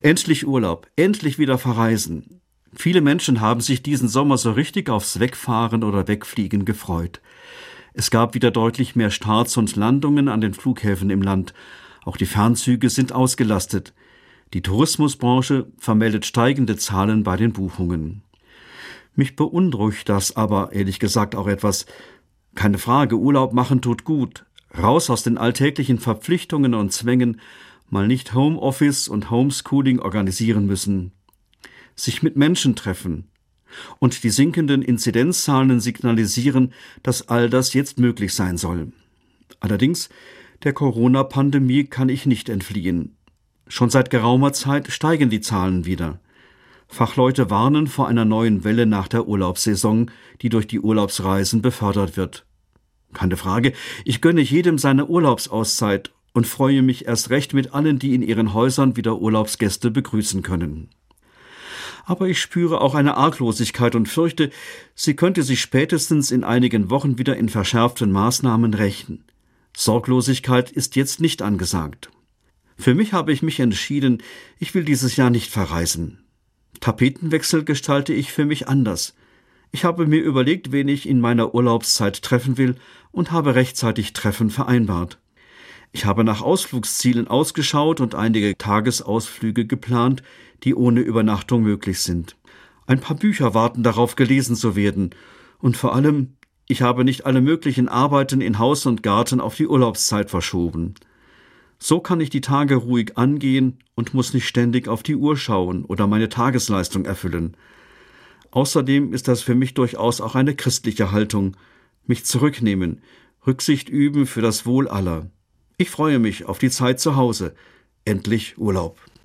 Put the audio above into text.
Endlich Urlaub, endlich wieder verreisen. Viele Menschen haben sich diesen Sommer so richtig aufs Wegfahren oder Wegfliegen gefreut. Es gab wieder deutlich mehr Starts und Landungen an den Flughäfen im Land. Auch die Fernzüge sind ausgelastet. Die Tourismusbranche vermeldet steigende Zahlen bei den Buchungen. Mich beunruhigt das aber ehrlich gesagt auch etwas. Keine Frage, Urlaub machen tut gut. Raus aus den alltäglichen Verpflichtungen und Zwängen, mal nicht Homeoffice und Homeschooling organisieren müssen, sich mit Menschen treffen. Und die sinkenden Inzidenzzahlen signalisieren, dass all das jetzt möglich sein soll. Allerdings, der Corona-Pandemie kann ich nicht entfliehen. Schon seit geraumer Zeit steigen die Zahlen wieder. Fachleute warnen vor einer neuen Welle nach der Urlaubssaison, die durch die Urlaubsreisen befördert wird. Keine Frage, ich gönne jedem seine Urlaubsauszeit und freue mich erst recht mit allen, die in ihren Häusern wieder Urlaubsgäste begrüßen können. Aber ich spüre auch eine Arglosigkeit und fürchte, sie könnte sich spätestens in einigen Wochen wieder in verschärften Maßnahmen rächen. Sorglosigkeit ist jetzt nicht angesagt. Für mich habe ich mich entschieden, ich will dieses Jahr nicht verreisen. Tapetenwechsel gestalte ich für mich anders. Ich habe mir überlegt, wen ich in meiner Urlaubszeit treffen will und habe rechtzeitig Treffen vereinbart. Ich habe nach Ausflugszielen ausgeschaut und einige Tagesausflüge geplant, die ohne Übernachtung möglich sind. Ein paar Bücher warten darauf gelesen zu werden, und vor allem, ich habe nicht alle möglichen Arbeiten in Haus und Garten auf die Urlaubszeit verschoben. So kann ich die Tage ruhig angehen und muss nicht ständig auf die Uhr schauen oder meine Tagesleistung erfüllen. Außerdem ist das für mich durchaus auch eine christliche Haltung, mich zurücknehmen, Rücksicht üben für das Wohl aller. Ich freue mich auf die Zeit zu Hause. Endlich Urlaub.